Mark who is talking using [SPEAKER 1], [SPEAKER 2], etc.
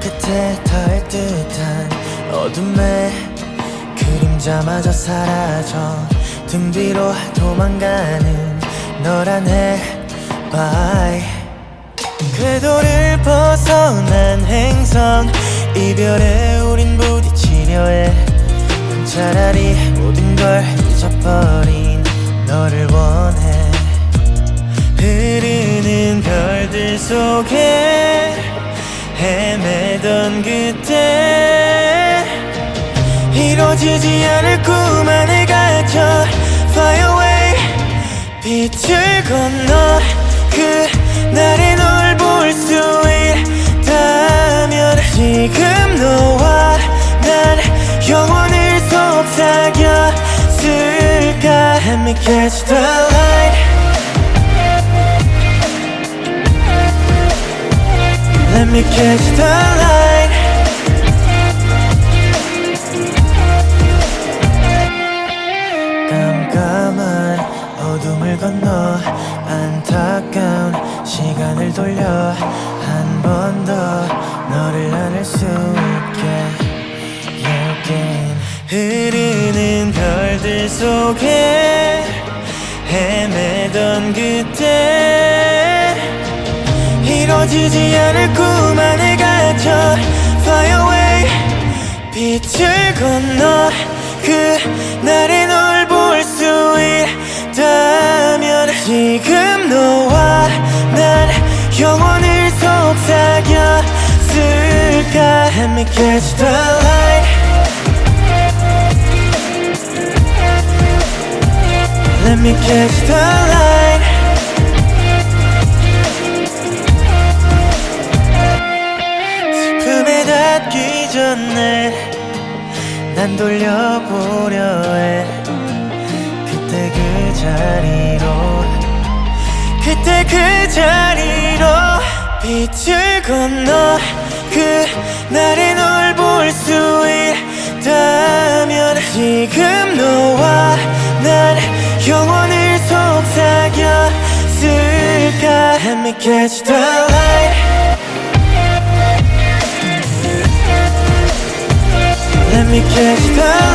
[SPEAKER 1] 끝에 닿을 듯한 어둠에 그림자마저 사라져. 등 뒤로 도망가는 너라네 Bye. 궤도를 벗어난 행성. 이별에 우린 부딪히려 해. 차라리 모든 걸 잊어버린 너를 원해. 흐르는 별들 속에 헤매던 그때 이루어지지 않을 꿈 안에 갇혀 Fly away. 빛을 건너 그날의 널볼 수 있다면 지금 너와 난 영원을 속삭였을까? Let me catch the light Let me catch the light 깜깜한 어둠을 건너 안타까운 시간을 돌려 한 번 더 너를 안을 수 있게 again. 흐르는 별들 속에 헤매던 그때 이루어지지 않을 꿈 안에 갇혀 Fly away 빛을 건너 그날의 널볼 수 있다면 지금 너와 난 영원을 속삭였을까 Let me catch the light Let me catch the light 닿기 전에 난 돌려보려 해. 그때 그 자리로 그때 그 자리로 빛을 건너 그날의 널볼 수 있다면 지금 너와 난 영원을 속삭였을까? Let me catch the light Let